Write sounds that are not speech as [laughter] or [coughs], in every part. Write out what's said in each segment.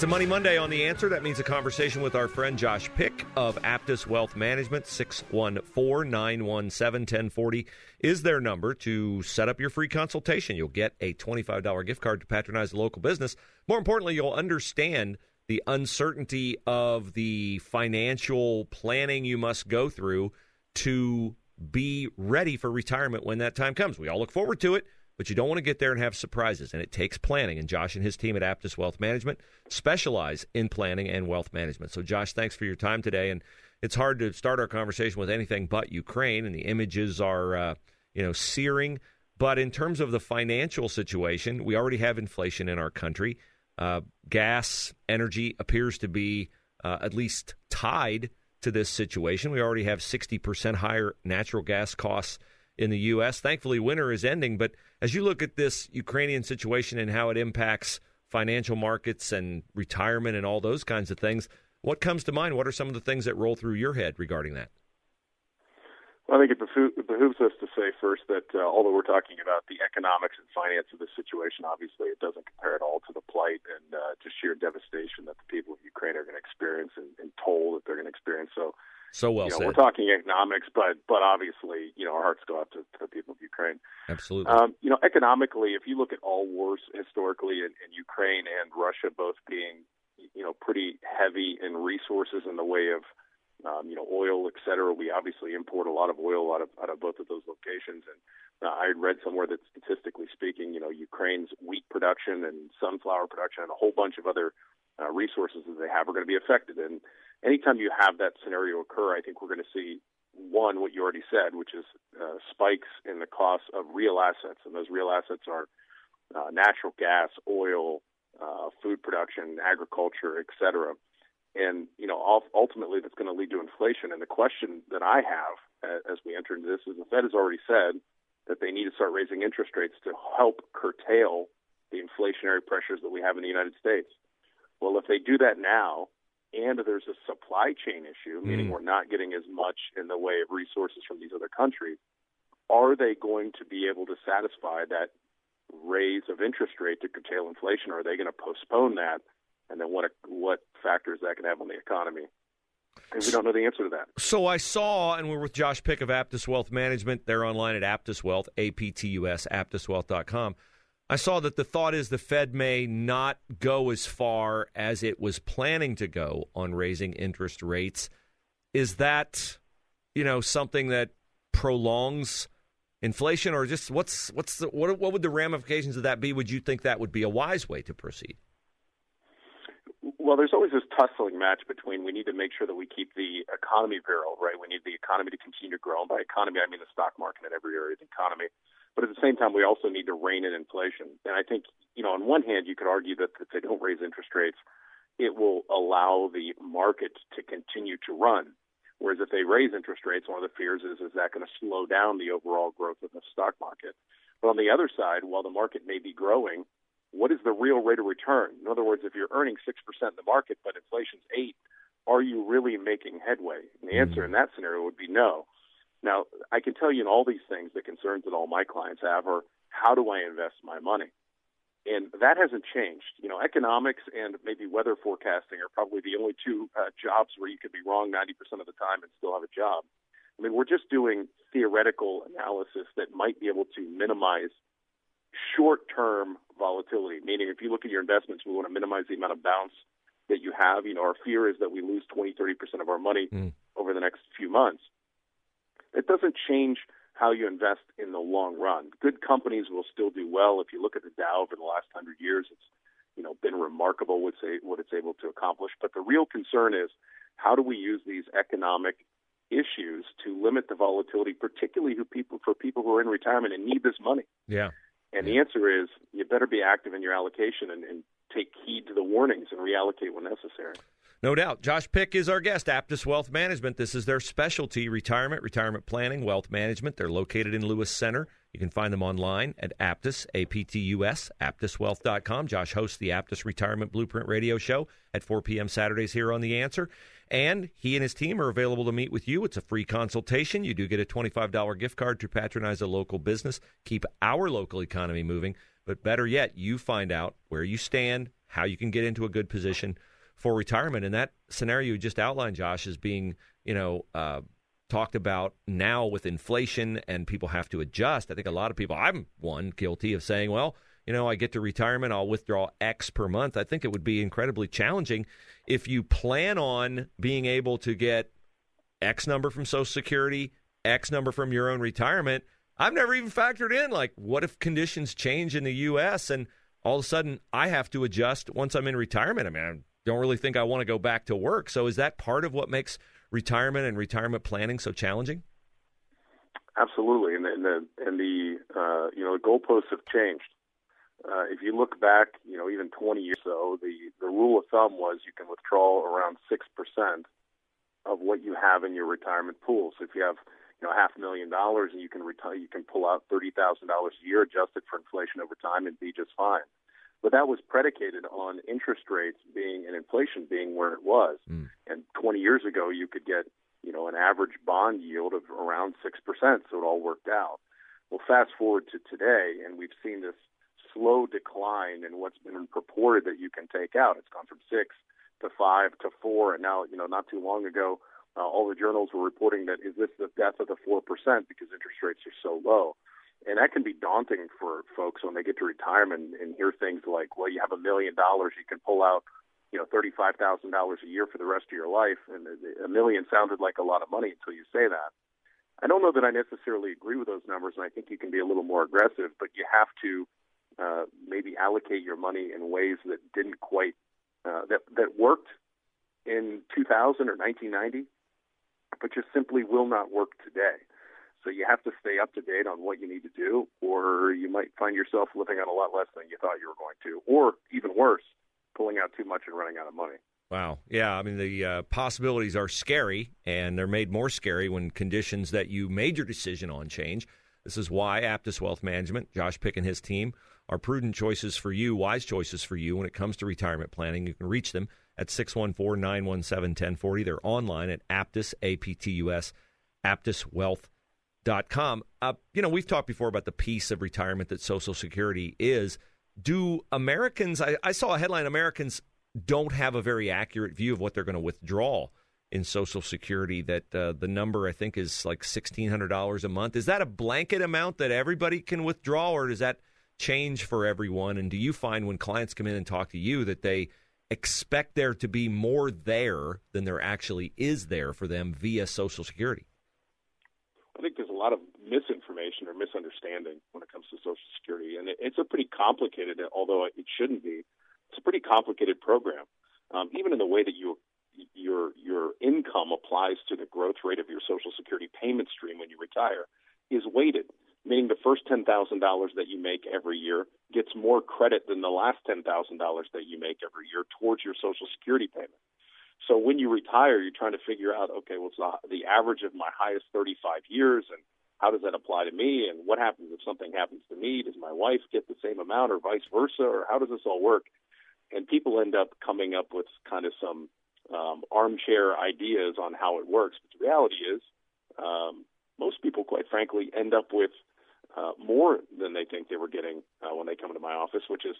It's a Money Monday on The Answer. That means a conversation with our friend Josh Pick of Aptus Wealth Management. 614 917 1040 is their number to set up your free consultation. You'll get a $25 gift card to patronize the local business. More importantly, you'll understand the uncertainty of the financial planning you must go through to be ready for retirement when that time comes. We all look forward to it but you don't want to get there and have surprises. And it takes planning. And Josh and his team at Aptus Wealth Management specialize in planning and wealth management. So, Josh, thanks for your time today. And it's hard to start our conversation with anything but Ukraine, and the images are, uh, you know, searing. But in terms of the financial situation, we already have inflation in our country. Uh, gas, energy appears to be uh, at least tied to this situation. We already have 60% higher natural gas costs in the U.S. Thankfully, winter is ending. But as you look at this Ukrainian situation and how it impacts financial markets and retirement and all those kinds of things, what comes to mind? What are some of the things that roll through your head regarding that? Well, I think it behooves us to say first that uh, although we're talking about the economics and finance of this situation, obviously it doesn't compare at all to the plight and uh, just sheer devastation that the people of Ukraine are going to experience and, and toll that they're going to experience. So so well you know, said. We're talking economics, but but obviously, you know, our hearts go out to, to the people of Ukraine. Absolutely. Um, you know, economically, if you look at all wars historically in, in Ukraine and Russia, both being you know pretty heavy in resources in the way of um, you know oil, et cetera. We obviously import a lot of oil out of out of both of those locations, and uh, I read somewhere that statistically speaking, you know, Ukraine's wheat production and sunflower production and a whole bunch of other uh, resources that they have are going to be affected. And anytime you have that scenario occur, I think we're going to see one what you already said, which is uh, spikes in the cost of real assets, and those real assets are uh, natural gas, oil, uh, food production, agriculture, et cetera. And you know, ultimately, that's going to lead to inflation. And the question that I have as we enter into this is, the Fed has already said that they need to start raising interest rates to help curtail the inflationary pressures that we have in the United States. Well, if they do that now, and there's a supply chain issue, meaning mm. we're not getting as much in the way of resources from these other countries, are they going to be able to satisfy that raise of interest rate to curtail inflation, or are they going to postpone that? And then what what factors that can have on the economy? And we don't know the answer to that. So I saw, and we're with Josh Pick of Aptus Wealth Management. They're online at Aptus Wealth, A P T U S, aptuswealth.com. I saw that the thought is the Fed may not go as far as it was planning to go on raising interest rates. Is that, you know, something that prolongs inflation, or just what's what's the, what what would the ramifications of that be? Would you think that would be a wise way to proceed? Well, there's always this tussling match between we need to make sure that we keep the economy virile, right? We need the economy to continue to grow. And by economy, I mean the stock market and every area of the economy. But at the same time, we also need to rein in inflation. And I think, you know, on one hand, you could argue that if they don't raise interest rates, it will allow the market to continue to run. Whereas if they raise interest rates, one of the fears is is that going to slow down the overall growth of the stock market. But on the other side, while the market may be growing, what is the real rate of return? In other words, if you're earning six percent in the market but inflation's eight, are you really making headway? And the answer mm-hmm. in that scenario would be no. Now, I can tell you in all these things, the concerns that all my clients have are how do I invest my money? And that hasn't changed. You know, economics and maybe weather forecasting are probably the only two uh, jobs where you could be wrong 90% of the time and still have a job. I mean, we're just doing theoretical analysis that might be able to minimize short term volatility, meaning if you look at your investments, we want to minimize the amount of bounce that you have. You know, our fear is that we lose 20, 30% of our money mm. over the next few months. It doesn't change how you invest in the long run. Good companies will still do well. If you look at the Dow over the last hundred years, it's you know been remarkable what it's, what it's able to accomplish. But the real concern is how do we use these economic issues to limit the volatility, particularly who people for people who are in retirement and need this money. Yeah. And the answer is you better be active in your allocation and, and take heed to the warnings and reallocate when necessary. No doubt. Josh Pick is our guest, Aptus Wealth Management. This is their specialty retirement, retirement planning, wealth management. They're located in Lewis Center. You can find them online at Aptus, A P T U S, aptuswealth.com. Josh hosts the Aptus Retirement Blueprint radio show at 4 p.m. Saturdays here on The Answer. And he and his team are available to meet with you. It's a free consultation. You do get a $25 gift card to patronize a local business, keep our local economy moving. But better yet, you find out where you stand, how you can get into a good position for retirement. And that scenario you just outlined, Josh, is being, you know, uh, talked about now with inflation and people have to adjust. I think a lot of people, I'm one guilty of saying, well, you know, I get to retirement, I'll withdraw X per month. I think it would be incredibly challenging if you plan on being able to get X number from Social Security, X number from your own retirement. I've never even factored in, like, what if conditions change in the U.S. and all of a sudden I have to adjust once I'm in retirement? I mean, don't really think I want to go back to work. So is that part of what makes retirement and retirement planning so challenging? Absolutely, and the and the, and the uh, you know the goalposts have changed. Uh, if you look back, you know even 20 years ago, the the rule of thumb was you can withdraw around six percent of what you have in your retirement pool. So if you have you know half a million dollars and you can retire, you can pull out thirty thousand dollars a year adjusted for inflation over time and be just fine. But that was predicated on interest rates being and inflation being where it was. Mm. And 20 years ago, you could get, you know, an average bond yield of around 6%. So it all worked out. Well, fast forward to today, and we've seen this slow decline in what's been purported that you can take out. It's gone from six to five to four, and now, you know, not too long ago, uh, all the journals were reporting that is this the death of the four percent because interest rates are so low and that can be daunting for folks when they get to retirement and hear things like, "Well, you have a million dollars, you can pull out, you know, thirty-five thousand dollars a year for the rest of your life," and a million sounded like a lot of money until you say that. I don't know that I necessarily agree with those numbers, and I think you can be a little more aggressive, but you have to uh, maybe allocate your money in ways that didn't quite uh, that that worked in 2000 or 1990, but just simply will not work today. So you have to stay up to date on what you need to do, or you might find yourself living on a lot less than you thought you were going to, or even worse, pulling out too much and running out of money. Wow. Yeah. I mean, the uh, possibilities are scary, and they're made more scary when conditions that you made your decision on change. This is why Aptus Wealth Management, Josh Pick and his team, are prudent choices for you, wise choices for you when it comes to retirement planning. You can reach them at 614 917 1040. They're online at Aptus, A P T U S, Aptus Wealth com. Uh, you know, we've talked before about the piece of retirement that Social Security is. Do Americans, I, I saw a headline, Americans don't have a very accurate view of what they're going to withdraw in Social Security. That uh, the number, I think, is like $1,600 a month. Is that a blanket amount that everybody can withdraw, or does that change for everyone? And do you find when clients come in and talk to you that they expect there to be more there than there actually is there for them via Social Security? I think there's a lot of misinformation or misunderstanding when it comes to Social Security, and it's a pretty complicated, although it shouldn't be. It's a pretty complicated program, um, even in the way that you your your income applies to the growth rate of your Social Security payment stream when you retire is weighted, meaning the first ten thousand dollars that you make every year gets more credit than the last ten thousand dollars that you make every year towards your Social Security payment. So when you retire, you're trying to figure out, okay, what's the, the average of my highest 35 years, and how does that apply to me? And what happens if something happens to me? Does my wife get the same amount, or vice versa, or how does this all work? And people end up coming up with kind of some um, armchair ideas on how it works. But the reality is, um, most people, quite frankly, end up with uh, more than they think they were getting uh, when they come into my office, which is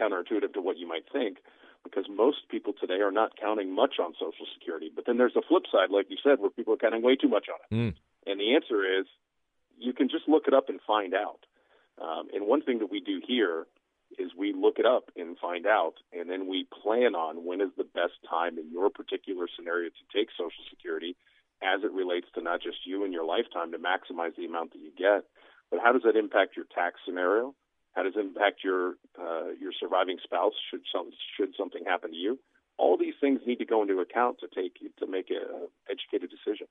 counterintuitive to what you might think because most people today are not counting much on Social Security. But then there's the flip side, like you said, where people are counting way too much on it. Mm. And the answer is you can just look it up and find out. Um, and one thing that we do here is we look it up and find out, and then we plan on when is the best time in your particular scenario to take Social Security. as it relates to not just you and your lifetime to maximize the amount that you get, but how does that impact your tax scenario? How does it impact your uh, your surviving spouse should some should something happen to you? All these things need to go into account to take to make an educated decision.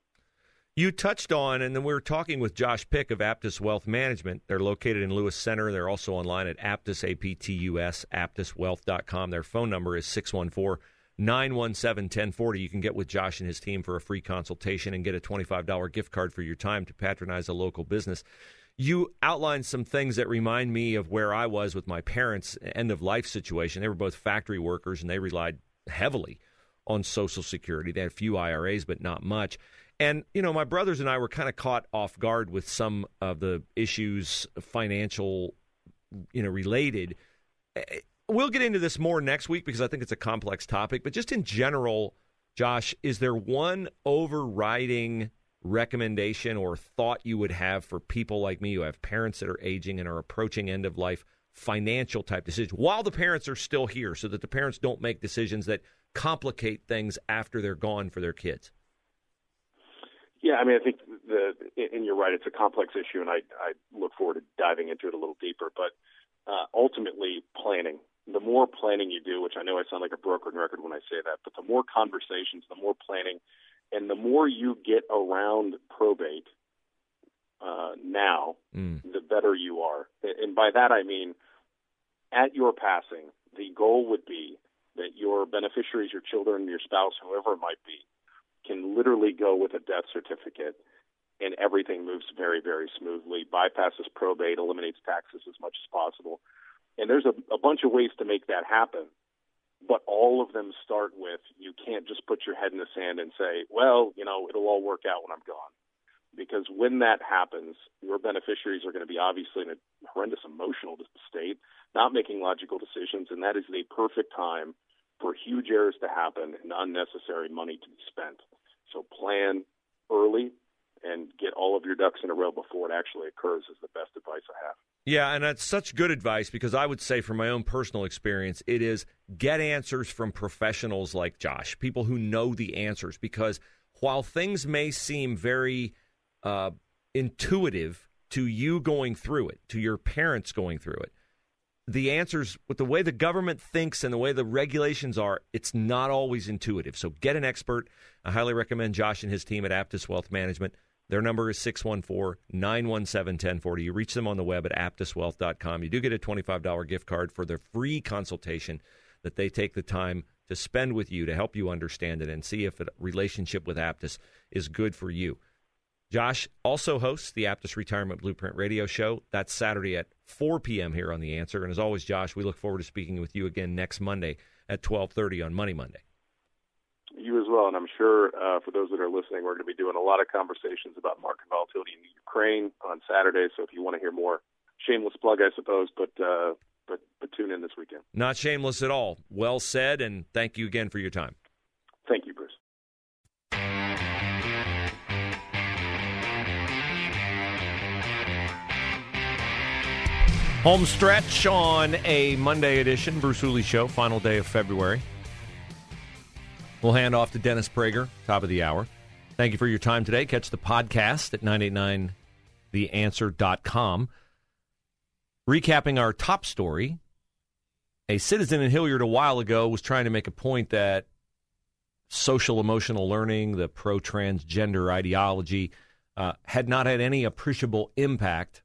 You touched on, and then we were talking with Josh Pick of Aptus Wealth Management. They're located in Lewis Center. They're also online at Aptus, A-P-T-U-S, aptuswealth.com. Their phone number is 614 917 1040. You can get with Josh and his team for a free consultation and get a $25 gift card for your time to patronize a local business. You outlined some things that remind me of where I was with my parents' end of life situation. They were both factory workers and they relied heavily on Social Security. They had a few IRAs, but not much. And, you know, my brothers and I were kind of caught off guard with some of the issues, financial, you know, related. Eh, we'll get into this more next week because I think it's a complex topic. But just in general, Josh, is there one overriding recommendation or thought you would have for people like me who have parents that are aging and are approaching end of life financial type decisions while the parents are still here so that the parents don't make decisions that complicate things after they're gone for their kids? Yeah, I mean, I think the and you're right. It's a complex issue, and I I look forward to diving into it a little deeper. But uh, ultimately, planning. The more planning you do, which I know I sound like a broken record when I say that, but the more conversations, the more planning, and the more you get around probate uh, now, mm. the better you are. And by that I mean, at your passing, the goal would be that your beneficiaries, your children, your spouse, whoever it might be, can literally go with a death certificate and everything moves very, very smoothly, bypasses probate, eliminates taxes as much as possible. And there's a, a bunch of ways to make that happen. But all of them start with you can't just put your head in the sand and say, well, you know, it'll all work out when I'm gone. Because when that happens, your beneficiaries are going to be obviously in a horrendous emotional state, not making logical decisions, and that is the perfect time for huge errors to happen and unnecessary money to be spent. So plan early and get all of your ducks in a row before it actually occurs is the best advice I have. Yeah, and that's such good advice because I would say, from my own personal experience, it is get answers from professionals like Josh, people who know the answers. Because while things may seem very uh, intuitive to you going through it, to your parents going through it, the answers with the way the government thinks and the way the regulations are, it's not always intuitive. So get an expert. I highly recommend Josh and his team at Aptus Wealth Management. Their number is 614 917 1040. You reach them on the web at aptuswealth.com. You do get a $25 gift card for their free consultation that they take the time to spend with you to help you understand it and see if a relationship with Aptus is good for you. Josh also hosts the Aptus Retirement Blueprint radio show. That's Saturday at 4 p.m. here on The Answer. And as always, Josh, we look forward to speaking with you again next Monday at 1230 on Money Monday. You as well. And I'm sure uh, for those that are listening, we're going to be doing a lot of conversations about market volatility in Ukraine on Saturday. So if you want to hear more, shameless plug, I suppose, but, uh, but, but tune in this weekend. Not shameless at all. Well said. And thank you again for your time. Thank you, Bruce. Home stretch on a Monday edition, Bruce Hooley Show, final day of February. We'll hand off to Dennis Prager, top of the hour. Thank you for your time today. Catch the podcast at 989theanswer.com. Recapping our top story, a citizen in Hilliard a while ago was trying to make a point that social emotional learning, the pro transgender ideology, uh, had not had any appreciable impact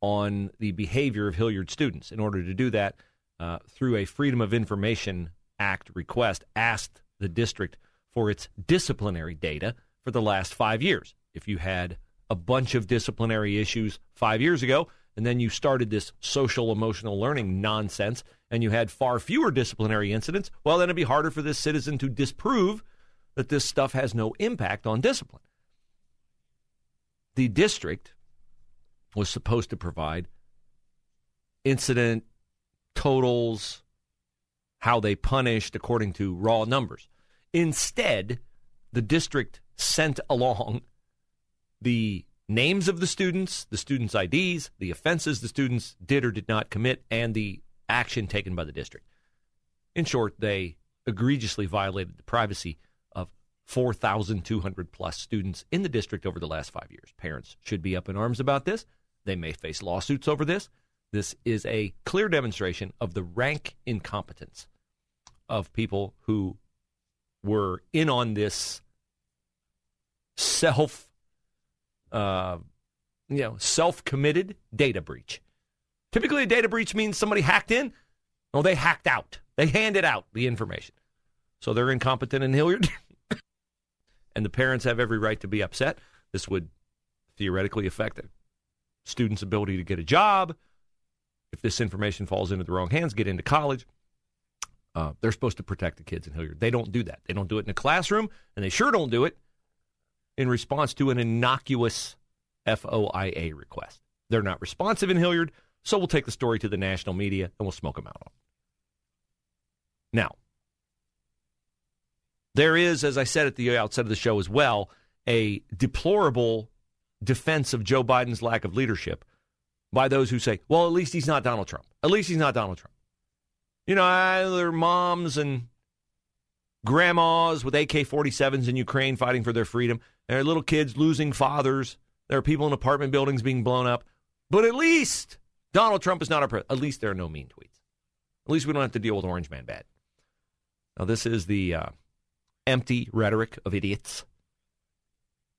on the behavior of Hilliard students. In order to do that, uh, through a Freedom of Information Act request, asked the district for its disciplinary data for the last five years. If you had a bunch of disciplinary issues five years ago, and then you started this social emotional learning nonsense, and you had far fewer disciplinary incidents, well, then it'd be harder for this citizen to disprove that this stuff has no impact on discipline. The district was supposed to provide incident totals, how they punished according to raw numbers. Instead, the district sent along the names of the students, the students' IDs, the offenses the students did or did not commit, and the action taken by the district. In short, they egregiously violated the privacy of 4,200 plus students in the district over the last five years. Parents should be up in arms about this. They may face lawsuits over this. This is a clear demonstration of the rank incompetence of people who were in on this self, uh, you know, self-committed data breach. Typically, a data breach means somebody hacked in. No, they hacked out. They handed out the information. So they're incompetent in Hilliard. [coughs] and the parents have every right to be upset. This would theoretically affect a student's ability to get a job. If this information falls into the wrong hands, get into college. Uh, they're supposed to protect the kids in Hilliard. They don't do that. They don't do it in a classroom, and they sure don't do it in response to an innocuous FOIA request. They're not responsive in Hilliard, so we'll take the story to the national media and we'll smoke them out. Now, there is, as I said at the outset of the show as well, a deplorable defense of Joe Biden's lack of leadership by those who say, well, at least he's not Donald Trump. At least he's not Donald Trump. You know, their moms and grandmas with AK 47s in Ukraine fighting for their freedom. There are little kids losing fathers. There are people in apartment buildings being blown up. But at least Donald Trump is not our president. At least there are no mean tweets. At least we don't have to deal with Orange Man bad. Now, this is the uh, empty rhetoric of idiots.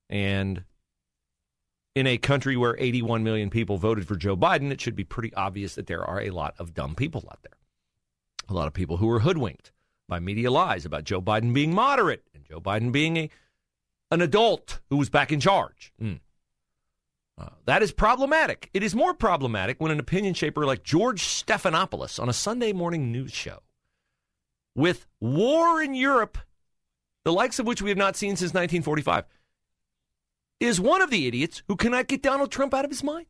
And in a country where 81 million people voted for Joe Biden, it should be pretty obvious that there are a lot of dumb people out there. A lot of people who were hoodwinked by media lies about Joe Biden being moderate and Joe Biden being a, an adult who was back in charge. Mm. Uh, that is problematic. It is more problematic when an opinion shaper like George Stephanopoulos on a Sunday morning news show with war in Europe, the likes of which we have not seen since 1945, is one of the idiots who cannot get Donald Trump out of his mind.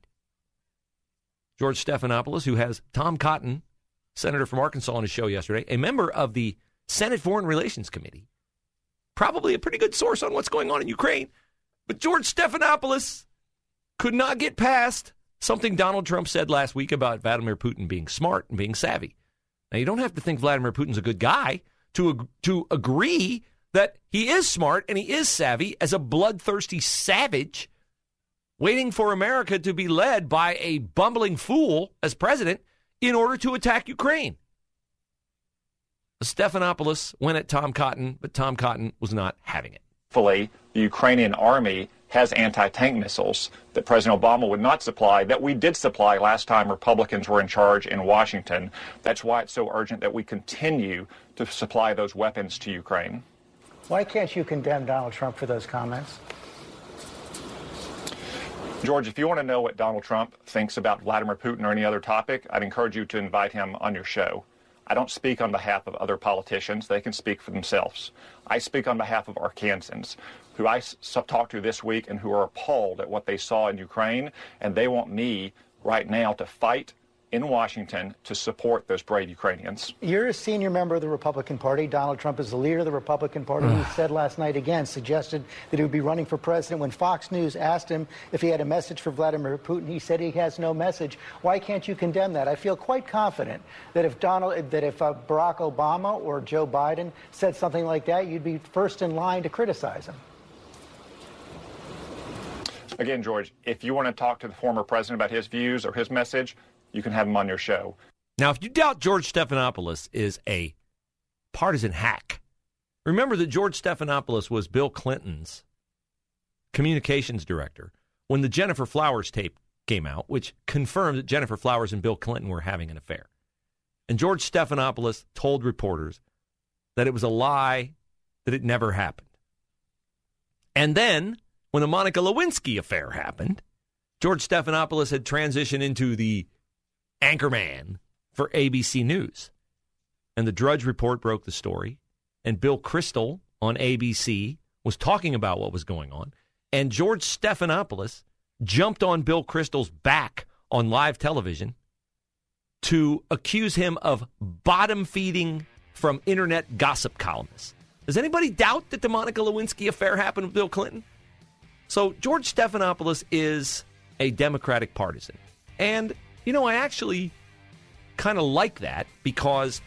George Stephanopoulos, who has Tom Cotton, senator from Arkansas, on his show yesterday, a member of the Senate Foreign Relations Committee, probably a pretty good source on what's going on in Ukraine. But George Stephanopoulos could not get past something Donald Trump said last week about Vladimir Putin being smart and being savvy. Now, you don't have to think Vladimir Putin's a good guy to, to agree that he is smart and he is savvy as a bloodthirsty savage waiting for America to be led by a bumbling fool as president in order to attack Ukraine. Stephanopoulos went at Tom Cotton, but Tom Cotton was not having it. Fully, the Ukrainian army has anti-tank missiles that President Obama would not supply that we did supply last time Republicans were in charge in Washington. That's why it's so urgent that we continue to supply those weapons to Ukraine. Why can't you condemn Donald Trump for those comments? George, if you want to know what Donald Trump thinks about Vladimir Putin or any other topic, I'd encourage you to invite him on your show. I don't speak on behalf of other politicians. They can speak for themselves. I speak on behalf of Arkansans who I talked to this week and who are appalled at what they saw in Ukraine, and they want me right now to fight in Washington to support those brave Ukrainians. You're a senior member of the Republican Party. Donald Trump is the leader of the Republican Party. he said last night again, suggested that he would be running for president. When Fox News asked him if he had a message for Vladimir Putin, he said he has no message. Why can't you condemn that? I feel quite confident that if Donald, that if uh, Barack Obama or Joe Biden said something like that, you'd be first in line to criticize him. Again, George, if you want to talk to the former president about his views or his message, you can have him on your show. Now, if you doubt George Stephanopoulos is a partisan hack, remember that George Stephanopoulos was Bill Clinton's communications director when the Gennifer Flowers tape came out, which confirmed that Gennifer Flowers and Bill Clinton were having an affair. And George Stephanopoulos told reporters that it was a lie, that it never happened. And then, when the Monica Lewinsky affair happened, George Stephanopoulos had transitioned into the anchorman for ABC News. And the Drudge Report broke the story. And Bill Kristol on ABC was talking about what was going on. And George Stephanopoulos jumped on Bill Kristol's back on live television to accuse him of bottom feeding from internet gossip columnists. Does anybody doubt that the Monica Lewinsky affair happened with Bill Clinton? So George Stephanopoulos is a Democratic partisan. And you know, I actually kind of like that because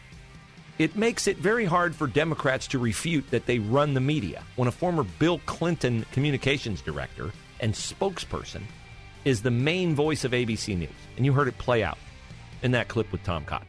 it makes it very hard for Democrats to refute that they run the media. When a former Bill Clinton communications director and spokesperson is the main voice of ABC News, and you heard it play out in that clip with Tom Cotton.